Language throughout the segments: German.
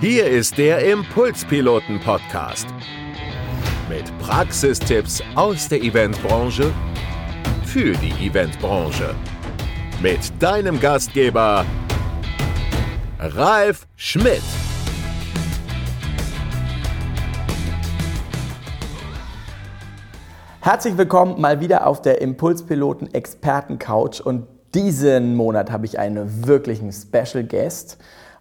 Hier ist der Impulspiloten-Podcast. Mit Praxistipps aus der Eventbranche für die Eventbranche. Mit deinem Gastgeber Ralf Schmidt. Herzlich willkommen mal wieder auf der Impulspiloten Experten Couch und diesen Monat habe ich einen wirklichen Special Guest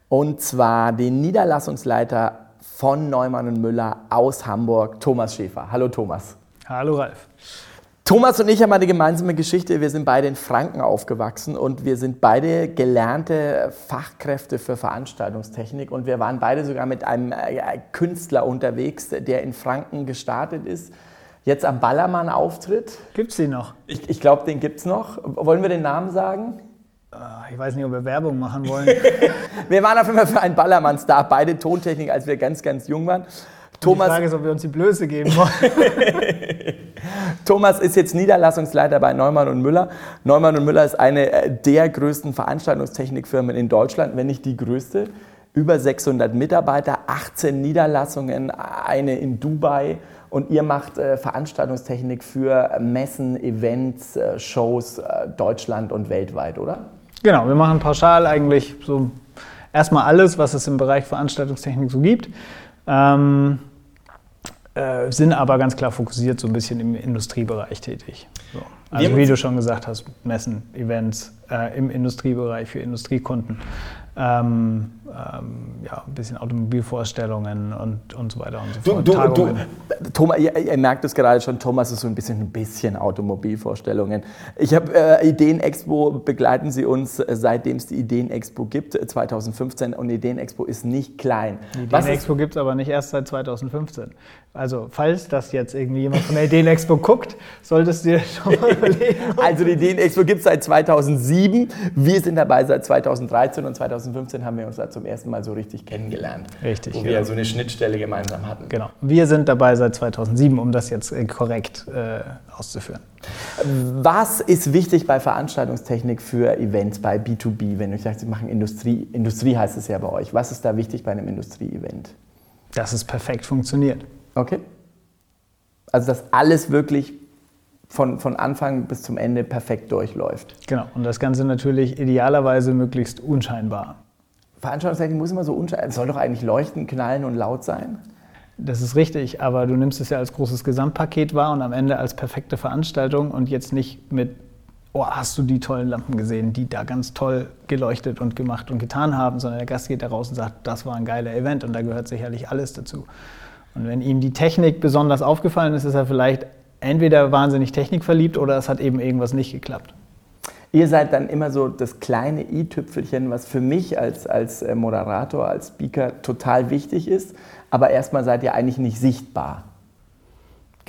und zwar den Niederlassungsleiter von Neumann und Müller aus Hamburg, Thomas Schäfer. Hallo Thomas. Hallo Ralf. Thomas und ich haben eine gemeinsame Geschichte. Wir sind beide in Franken aufgewachsen und wir sind beide gelernte Fachkräfte für Veranstaltungstechnik und wir waren beide sogar mit einem äh, Künstler unterwegs, der in Franken gestartet ist. Jetzt am Ballermann auftritt. Gibt es den noch? Ich, ich glaube, den gibt es noch. Wollen wir den Namen sagen? Ah, ich weiß nicht, ob wir Werbung machen wollen. wir waren auf jeden Fall für einen Ballermann-Star, beide Tontechnik, als wir ganz, ganz jung waren. Thomas, die Frage ist, ob wir uns die Blöße geben wollen. Thomas ist jetzt Niederlassungsleiter bei Neumann und Müller. Neumann und Müller ist eine äh, der größten Veranstaltungstechnikfirmen in Deutschland, wenn nicht die größte. Über 600 Mitarbeiter, 18 Niederlassungen, eine in Dubai. Und ihr macht äh, Veranstaltungstechnik für Messen, Events, äh, Shows äh, Deutschland und weltweit, oder? Genau, wir machen pauschal eigentlich so erstmal alles, was es im Bereich Veranstaltungstechnik so gibt. Ähm, äh, sind aber ganz klar fokussiert so ein bisschen im Industriebereich tätig. So. Also wie du schon gesagt hast, Messen, Events äh, im Industriebereich für Industriekunden ähm, ähm, ja, ein bisschen Automobilvorstellungen und, und so weiter und so fort. Du, du, du, Thomas, ihr, ihr, merkt es gerade schon, Thomas ist so ein bisschen, ein bisschen Automobilvorstellungen. Ich habe äh, Ideenexpo, begleiten Sie uns, äh, seitdem es die Ideenexpo gibt, 2015. Äh, und Ideenexpo ist nicht klein. Die Ideenexpo gibt es aber nicht erst seit 2015. Also falls das jetzt irgendwie jemand von der Ideenexpo guckt, solltest du dir schon mal überlegen. Also die Ideenexpo gibt es seit 2007. Wir sind dabei seit 2013 und 2015 haben wir uns da zum ersten Mal so richtig kennengelernt. Richtig. Wo wir ja so eine Schnittstelle gemeinsam hatten. Genau. Wir sind dabei seit 2007, um das jetzt äh, korrekt äh, auszuführen. Was ist wichtig bei Veranstaltungstechnik für Events, bei B2B, wenn du sagst, Sie machen Industrie, Industrie heißt es ja bei euch. Was ist da wichtig bei einem Industrie-Event? Dass es perfekt funktioniert. Okay. Also, dass alles wirklich von, von Anfang bis zum Ende perfekt durchläuft. Genau. Und das Ganze natürlich idealerweise möglichst unscheinbar. Veranstaltungstechnik muss immer so unscheinbar, es soll doch eigentlich leuchten, knallen und laut sein. Das ist richtig, aber du nimmst es ja als großes Gesamtpaket wahr und am Ende als perfekte Veranstaltung und jetzt nicht mit, oh, hast du die tollen Lampen gesehen, die da ganz toll geleuchtet und gemacht und getan haben, sondern der Gast geht da raus und sagt, das war ein geiler Event und da gehört sicherlich alles dazu. Und wenn ihm die Technik besonders aufgefallen ist, ist er vielleicht entweder wahnsinnig technikverliebt oder es hat eben irgendwas nicht geklappt. Ihr seid dann immer so das kleine i-Tüpfelchen, was für mich als, als äh, Moderator, als Speaker total wichtig ist. Aber erstmal seid ihr eigentlich nicht sichtbar.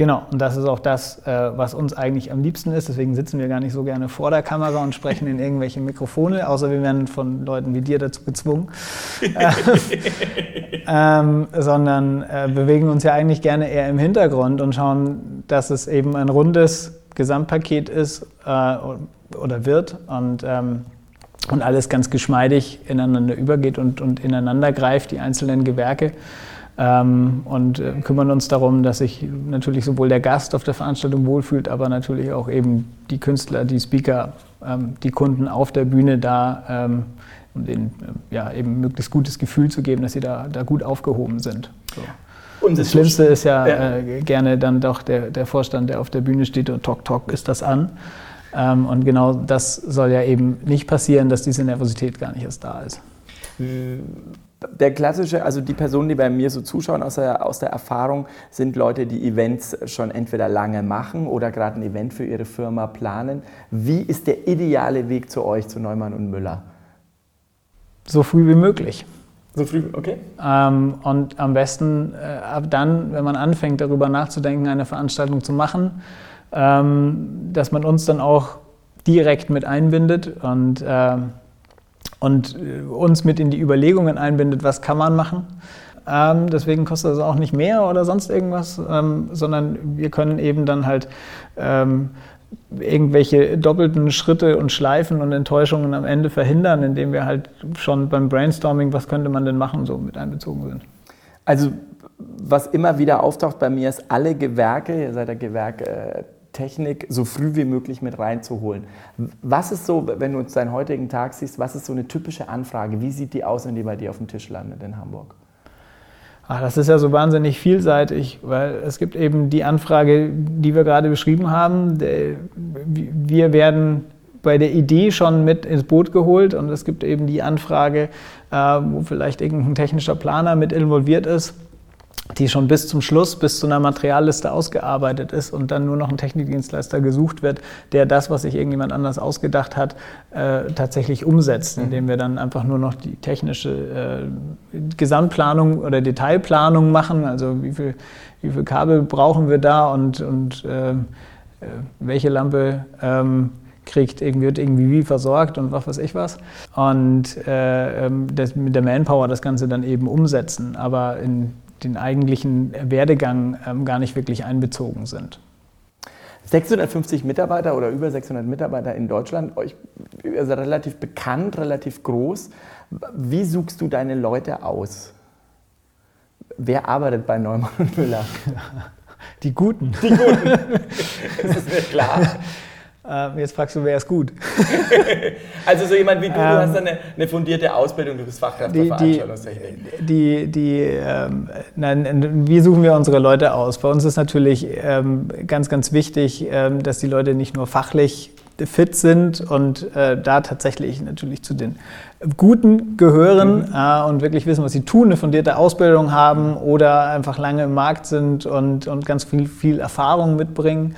Genau, und das ist auch das, äh, was uns eigentlich am liebsten ist. Deswegen sitzen wir gar nicht so gerne vor der Kamera und sprechen in irgendwelche Mikrofone, außer wir werden von Leuten wie dir dazu gezwungen. ähm, sondern äh, bewegen uns ja eigentlich gerne eher im Hintergrund und schauen, dass es eben ein rundes Gesamtpaket ist äh, oder wird und, ähm, und alles ganz geschmeidig ineinander übergeht und, und ineinander greift, die einzelnen Gewerke ähm, und äh, kümmern uns darum, dass sich natürlich sowohl der Gast auf der Veranstaltung wohlfühlt, aber natürlich auch eben die Künstler, die Speaker, ähm, die Kunden auf der Bühne da, ähm, um denen äh, ja, eben möglichst gutes Gefühl zu geben, dass sie da, da gut aufgehoben sind. So. Und das Schlimmste ist ja, ja. Äh, gerne dann doch der, der Vorstand, der auf der Bühne steht und tok, tok ist das an. Ähm, und genau das soll ja eben nicht passieren, dass diese Nervosität gar nicht erst da ist. Der klassische, also die Personen, die bei mir so zuschauen aus der, aus der Erfahrung, sind Leute, die Events schon entweder lange machen oder gerade ein Event für ihre Firma planen. Wie ist der ideale Weg zu euch, zu Neumann und Müller? So früh wie möglich. So früh, okay. Ähm, und am besten äh, ab dann, wenn man anfängt, darüber nachzudenken, eine Veranstaltung zu machen, ähm, dass man uns dann auch direkt mit einbindet und äh, und äh, uns mit in die Überlegungen einbindet, was kann man machen. Ähm, deswegen kostet es auch nicht mehr oder sonst irgendwas, ähm, sondern wir können eben dann halt ähm, irgendwelche doppelten Schritte und Schleifen und Enttäuschungen am Ende verhindern, indem wir halt schon beim Brainstorming, was könnte man denn machen, so mit einbezogen sind. Also was immer wieder auftaucht bei mir ist, alle Gewerke, ihr seid der Gewerk äh, Technik, so früh wie möglich mit reinzuholen. Was ist so, wenn du uns deinen heutigen Tag siehst, was ist so eine typische Anfrage? Wie sieht die aus, wenn die bei dir auf dem Tisch landet in Hamburg? Ach, das ist ja so wahnsinnig vielseitig, weil es gibt eben die Anfrage, die wir gerade beschrieben haben. Wir werden bei der Idee schon mit ins Boot geholt und es gibt eben die Anfrage, äh, wo vielleicht irgendein technischer Planer mit involviert ist die schon bis zum Schluss, bis zu einer Materialliste ausgearbeitet ist und dann nur noch ein Technikdienstleister gesucht wird, der das, was sich irgendjemand anders ausgedacht hat, äh, tatsächlich umsetzt, mhm. indem wir dann einfach nur noch die technische äh, Gesamtplanung oder Detailplanung machen, also wie viel, wie viel Kabel brauchen wir da und, und äh, äh welche Lampe ähm, kriegt, wird irgendwie wie versorgt und was weiß ich was. Und äh, ähm, das, mit der Manpower das Ganze dann eben umsetzen. Aber in den eigentlichen Werdegang ähm, gar nicht wirklich einbezogen sind. 650 Mitarbeiter oder über 600 Mitarbeiter in Deutschland, euch also relativ bekannt, relativ groß. Wie suchst du deine Leute aus? Wer arbeitet bei Neumann und Müller? Die Guten. Die Guten. das ist mir klar. Ähm, jetzt fragst du, wer ist gut? also so jemand wie du, du hast ähm, eine, eine fundierte Ausbildung, du bist Fachkraft für Veranstaltungstechnik. Die, die, ähm, nein, wie suchen wir unsere Leute aus? Bei uns ist natürlich ähm, ganz, ganz wichtig, ähm, dass die Leute nicht nur fachlich fit sind und äh, da tatsächlich natürlich zu den Guten gehören mhm. äh, und wirklich wissen, was sie tun, eine fundierte Ausbildung haben oder einfach lange im Markt sind und, und ganz viel, viel Erfahrung mitbringen.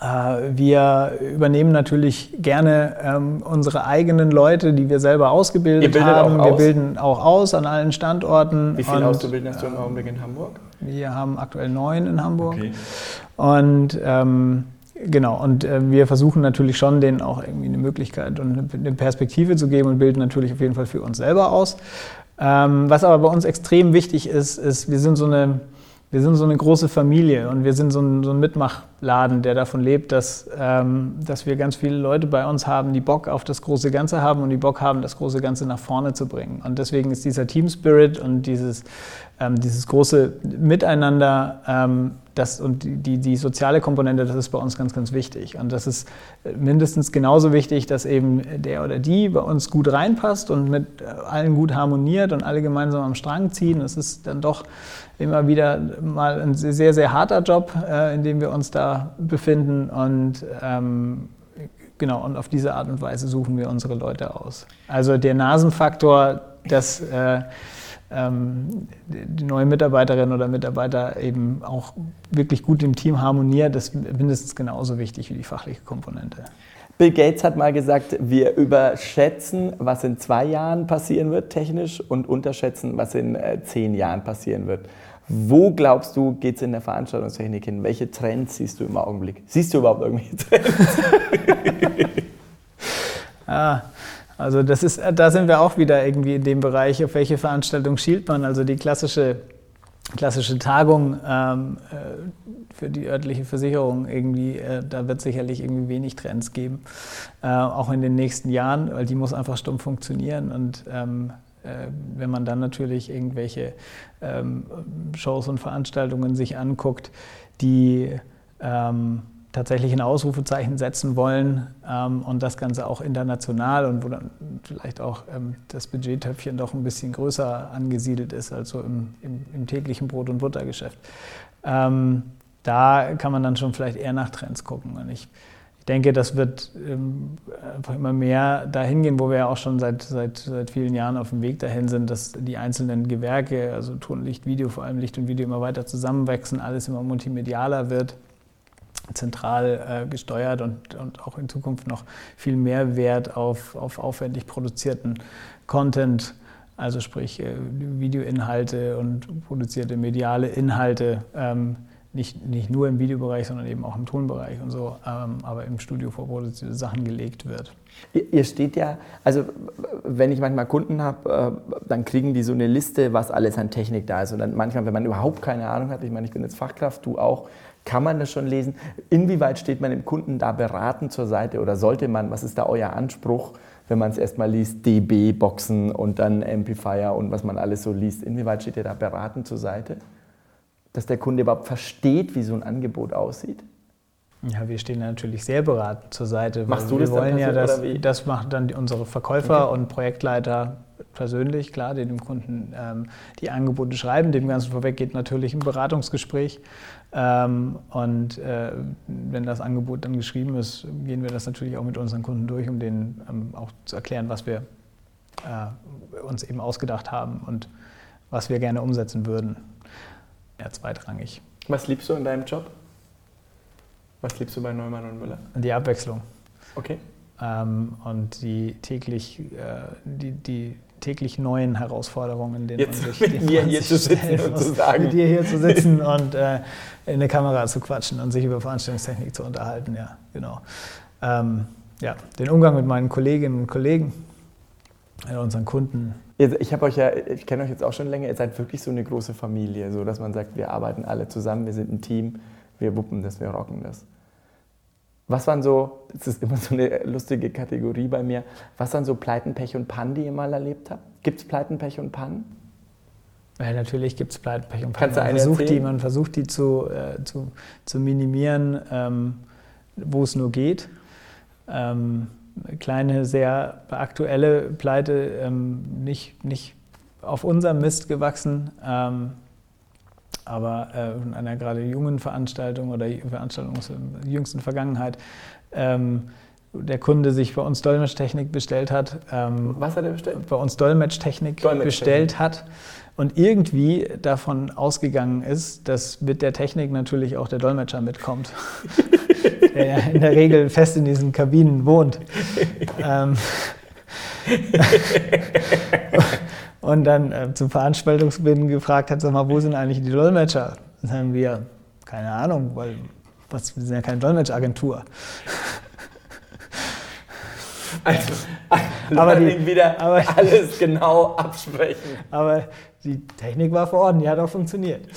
Äh, wir übernehmen natürlich gerne ähm, unsere eigenen Leute, die wir selber ausgebildet haben. wir aus? bilden auch aus an allen Standorten. Wie viele Auszubildende hast du im Augenblick in Hamburg? Wir haben aktuell neun in Hamburg. Okay. Und ähm, genau, und äh, wir versuchen natürlich schon, denen auch irgendwie eine Möglichkeit und eine Perspektive zu geben und bilden natürlich auf jeden Fall für uns selber aus. Ähm, was aber bei uns extrem wichtig ist, ist, wir sind so eine wir sind so eine große Familie und wir sind so ein, so ein Mitmachladen, der davon lebt, dass, ähm, dass wir ganz viele Leute bei uns haben, die Bock auf das große Ganze haben und die Bock haben, das große Ganze nach vorne zu bringen. Und deswegen ist dieser Team Spirit und dieses, ähm, dieses große Miteinander ähm, das, und die, die soziale Komponente, das ist bei uns ganz, ganz wichtig. Und das ist mindestens genauso wichtig, dass eben der oder die bei uns gut reinpasst und mit allen gut harmoniert und alle gemeinsam am Strang ziehen. Das ist dann doch immer wieder mal ein sehr, sehr harter Job, äh, in dem wir uns da befinden. Und ähm, genau, und auf diese Art und Weise suchen wir unsere Leute aus. Also der Nasenfaktor, dass äh, ähm, die neue Mitarbeiterin oder Mitarbeiter eben auch wirklich gut im Team harmoniert, ist mindestens genauso wichtig wie die fachliche Komponente. Bill Gates hat mal gesagt, wir überschätzen, was in zwei Jahren passieren wird technisch und unterschätzen, was in äh, zehn Jahren passieren wird. Wo glaubst du, geht es in der Veranstaltungstechnik hin? Welche Trends siehst du im Augenblick? Siehst du überhaupt irgendwelche Trends? ah, also das ist, da sind wir auch wieder irgendwie in dem Bereich, auf welche Veranstaltung schielt man. Also die klassische, klassische Tagung ähm, äh, für die örtliche Versicherung irgendwie, äh, da wird sicherlich irgendwie wenig Trends geben, äh, auch in den nächsten Jahren, weil die muss einfach stumm funktionieren und ähm, äh, wenn man dann natürlich irgendwelche ähm, Shows und Veranstaltungen sich anguckt, die ähm, tatsächlich ein Ausrufezeichen setzen wollen ähm, und das Ganze auch international und wo dann vielleicht auch ähm, das Budgettöpfchen doch ein bisschen größer angesiedelt ist als so im, im, im täglichen Brot- und Buttergeschäft. Ähm, da kann man dann schon vielleicht eher nach Trends gucken. Und ich ich denke, das wird ähm, einfach immer mehr dahin gehen, wo wir ja auch schon seit, seit, seit vielen Jahren auf dem Weg dahin sind, dass die einzelnen Gewerke, also Ton, Licht, Video, vor allem Licht und Video immer weiter zusammenwachsen, alles immer multimedialer wird, zentral äh, gesteuert und, und auch in Zukunft noch viel mehr Wert auf, auf aufwendig produzierten Content, also sprich äh, Videoinhalte und produzierte mediale Inhalte ähm, nicht, nicht nur im Videobereich, sondern eben auch im Tonbereich und so, ähm, aber im Studio vorproduzierte Sachen gelegt wird. Ihr steht ja, also wenn ich manchmal Kunden habe, äh, dann kriegen die so eine Liste, was alles an Technik da ist. Und dann manchmal, wenn man überhaupt keine Ahnung hat, ich meine, ich bin jetzt Fachkraft, du auch, kann man das schon lesen? Inwieweit steht man dem Kunden da beratend zur Seite oder sollte man, was ist da euer Anspruch, wenn man es erstmal liest, DB, Boxen und dann Amplifier und was man alles so liest? Inwieweit steht ihr da beratend zur Seite? Dass der Kunde überhaupt versteht, wie so ein Angebot aussieht? Ja, wir stehen natürlich sehr beratend zur Seite. Machst du wir das wollen dann ja, das, oder wie? das machen dann unsere Verkäufer Okay. und Projektleiter persönlich, klar, die dem Kunden ähm, die Angebote schreiben. Dem Ganzen vorweg geht natürlich ein Beratungsgespräch. Ähm, und äh, wenn das Angebot dann geschrieben ist, gehen wir das natürlich auch mit unseren Kunden durch, um denen ähm, auch zu erklären, was wir äh, uns eben ausgedacht haben und was wir gerne umsetzen würden. Ja, zweitrangig. Was liebst du in deinem Job? Was liebst du bei Neumann und Müller? Die Abwechslung. Okay. ähm, und die täglich, äh, die, die täglich neuen Herausforderungen, denen Jetzt man sich, mit man hier sich zu sitzen stellen und muss. zu sagen. Mit dir hier zu sitzen und äh, in eine Kamera zu quatschen und sich über Veranstaltungstechnik zu unterhalten, ja, genau. Ähm, ja, den Umgang mit meinen Kolleginnen und Kollegen, mit unseren Kunden. Ich habe euch ja, ich kenne euch jetzt auch schon länger, ihr seid wirklich so eine große Familie, so dass man sagt, wir arbeiten alle zusammen, wir sind ein Team, wir wuppen das, wir rocken das. Was waren so, das ist immer so eine lustige Kategorie bei mir, was waren so Pleiten, Pech und Pannen, die ihr mal erlebt habt? Gibt es Pleiten, Pech und Pannen? Ja, natürlich gibt es Pleiten, Pech und Kannst du Pannen. Man versucht, die, man versucht die zu, äh, zu, zu minimieren, ähm, wo es nur geht. Ähm, kleine, sehr aktuelle Pleite, ähm, nicht, nicht auf unserem Mist gewachsen, ähm, aber äh, in einer gerade jungen Veranstaltung oder Veranstaltung aus der jüngsten Vergangenheit, ähm, der Kunde sich bei uns Dolmetschtechnik bestellt hat. Ähm, Was hat er bestellt? bei uns Dolmetschtechnik Dolmetschtechnik. bestellt hat und irgendwie davon ausgegangen ist, dass mit der Technik natürlich auch der Dolmetscher mitkommt, der ja in der Regel fest in diesen Kabinen wohnt. ähm, und dann äh, zum Veranstaltungsbeginn gefragt hat, sag mal, wo sind eigentlich die Dolmetscher? Dann sagen wir, keine Ahnung, weil was, wir sind ja keine Dolmetschagentur. Also, Aber die- wieder aber- alles genau absprechen. Aber die Technik war vor Ort, die hat auch funktioniert.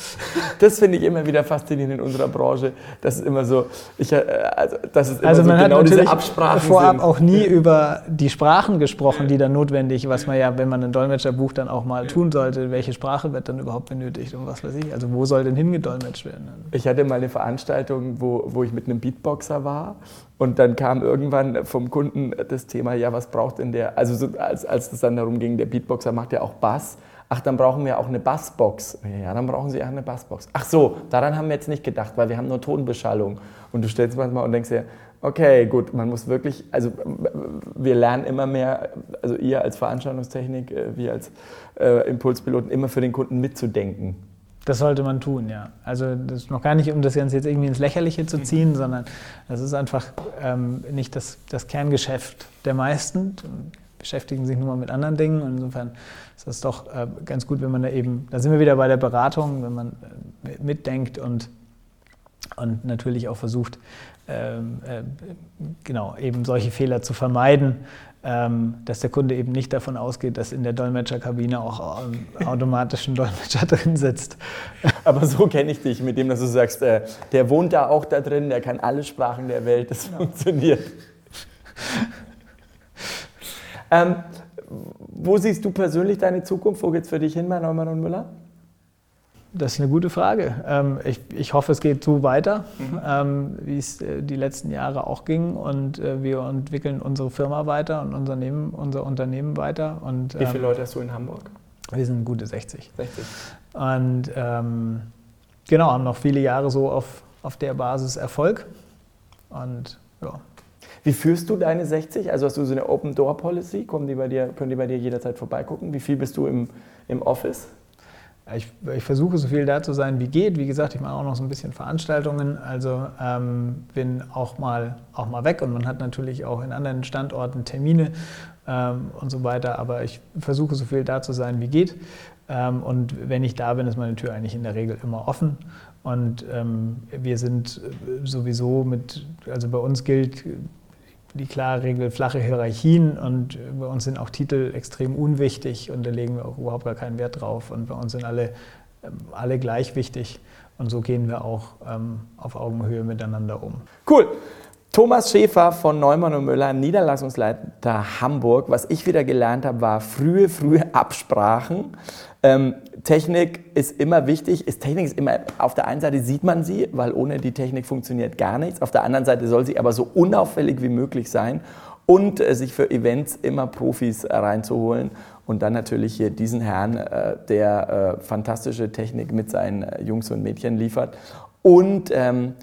Das finde ich immer wieder faszinierend in unserer Branche. Das ist immer so, ich, äh, also, das ist immer Also so man genau hat diese natürlich Absprachen vorab sind. auch nie über die Sprachen gesprochen, die dann notwendig, was man ja, wenn man einen Dolmetscher bucht, dann auch mal tun sollte. Welche Sprache wird dann überhaupt benötigt und was weiß ich. Also wo soll denn hingedolmetscht werden? Ich hatte mal eine Veranstaltung, wo, wo ich mit einem Beatboxer war und dann kam irgendwann vom Kunden das Thema, ja, was braucht denn der, also so, als, als es dann darum ging, der Beatboxer macht ja auch Bass. Ach, dann brauchen wir auch eine Bassbox. Ja, dann brauchen Sie auch eine Bassbox. Ach so, daran haben wir jetzt nicht gedacht, weil wir haben nur Tonbeschallung. Und du stellst manchmal und denkst dir, okay, gut, man muss wirklich, also wir lernen immer mehr, also ihr als Veranstaltungstechnik, äh, wir als äh, Impulspiloten, immer für den Kunden mitzudenken. Das sollte man tun, ja. Also das ist noch gar nicht, um das Ganze jetzt irgendwie ins Lächerliche zu ziehen, sondern das ist einfach ähm, nicht das, das Kerngeschäft der meisten. Beschäftigen sich nur mal mit anderen Dingen. Und insofern ist das doch äh, ganz gut, wenn man da eben, da sind wir wieder bei der Beratung, wenn man äh, mitdenkt und, und natürlich auch versucht, ähm, äh, genau, eben solche Fehler zu vermeiden, ähm, dass der Kunde eben nicht davon ausgeht, dass in der Dolmetscherkabine auch ähm, automatisch ein Dolmetscher drin sitzt. Aber so kenne ich dich, mit dem, dass du sagst, äh, der wohnt da auch da drin, der kann alle Sprachen der Welt, das funktioniert. Ähm, wo siehst du persönlich deine Zukunft? Wo geht es für dich hin bei Neumann und Müller? Das ist eine gute Frage. Ähm, ich, ich hoffe, es geht so weiter, ähm, wie es äh, die letzten Jahre auch ging. Und äh, wir entwickeln unsere Firma weiter und unser Unternehmen, unser Unternehmen weiter. Und, Wie viele ähm, Leute hast du in Hamburg? wir sind gute 60. 60. Und ähm, genau, haben noch viele Jahre so auf, auf der Basis Erfolg. Und ja, Wie führst du deine 60? Also hast du so eine Open-Door-Policy? Kommen die bei dir, können die bei dir jederzeit vorbeigucken? Wie viel bist du im, im Office? ich, ich, versuche so viel da zu sein, wie geht. Wie gesagt, ich mache auch noch so ein bisschen Veranstaltungen, also ähm, bin auch mal, auch mal weg und man hat natürlich auch in anderen Standorten Termine ähm, und so weiter, aber ich versuche so viel da zu sein, wie geht. Ähm, und wenn ich da bin, ist meine Tür eigentlich in der Regel immer offen. Und ähm, wir sind sowieso mit, also bei uns gilt die klare Regel flache Hierarchien und bei uns sind auch Titel extrem unwichtig und da legen wir auch überhaupt gar keinen Wert drauf. Und bei uns sind alle, ähm, alle gleich wichtig und so gehen wir auch ähm, auf Augenhöhe miteinander um. Cool. Thomas Schäfer von Neumann und Müller, Niederlassungsleiter Hamburg. Was ich wieder gelernt habe, war frühe, frühe Absprachen. Ähm, Technik ist immer wichtig. Ist Technik ist immer, auf der einen Seite sieht man sie, weil ohne die Technik funktioniert gar nichts. Auf der anderen Seite soll sie aber so unauffällig wie möglich sein und äh, sich für Events immer Profis äh, reinzuholen. Und dann natürlich hier diesen Herrn, äh, der äh, fantastische Technik mit seinen äh, Jungs und Mädchen liefert und ähm,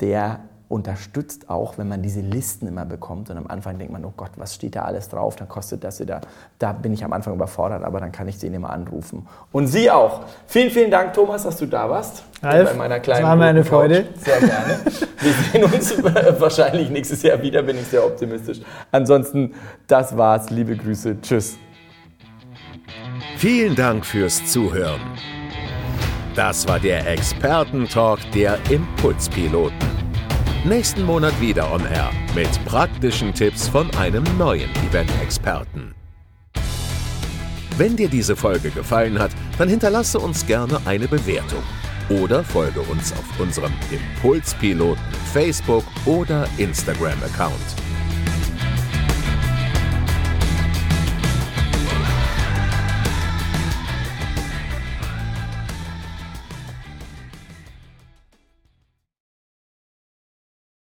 der unterstützt auch, wenn man diese Listen immer bekommt und am Anfang denkt man, oh Gott, was steht da alles drauf, dann kostet das wieder, da bin ich am Anfang überfordert, aber dann kann ich den immer anrufen. Und Sie auch. Vielen, vielen Dank, Thomas, dass du da warst. Ralf, bei meiner kleinen das war meine Freude. Sehr gerne. Wir sehen uns wahrscheinlich nächstes Jahr wieder, bin ich sehr optimistisch. Ansonsten, das war's. Liebe Grüße. Tschüss. Vielen Dank fürs Zuhören. Das war der Expertentalk der Impulspiloten nächsten Monat wieder on Air mit praktischen Tipps von einem neuen Event-Experten. Wenn dir diese Folge gefallen hat, dann hinterlasse uns gerne eine Bewertung oder folge uns auf unserem Impulspiloten Facebook oder Instagram-Account.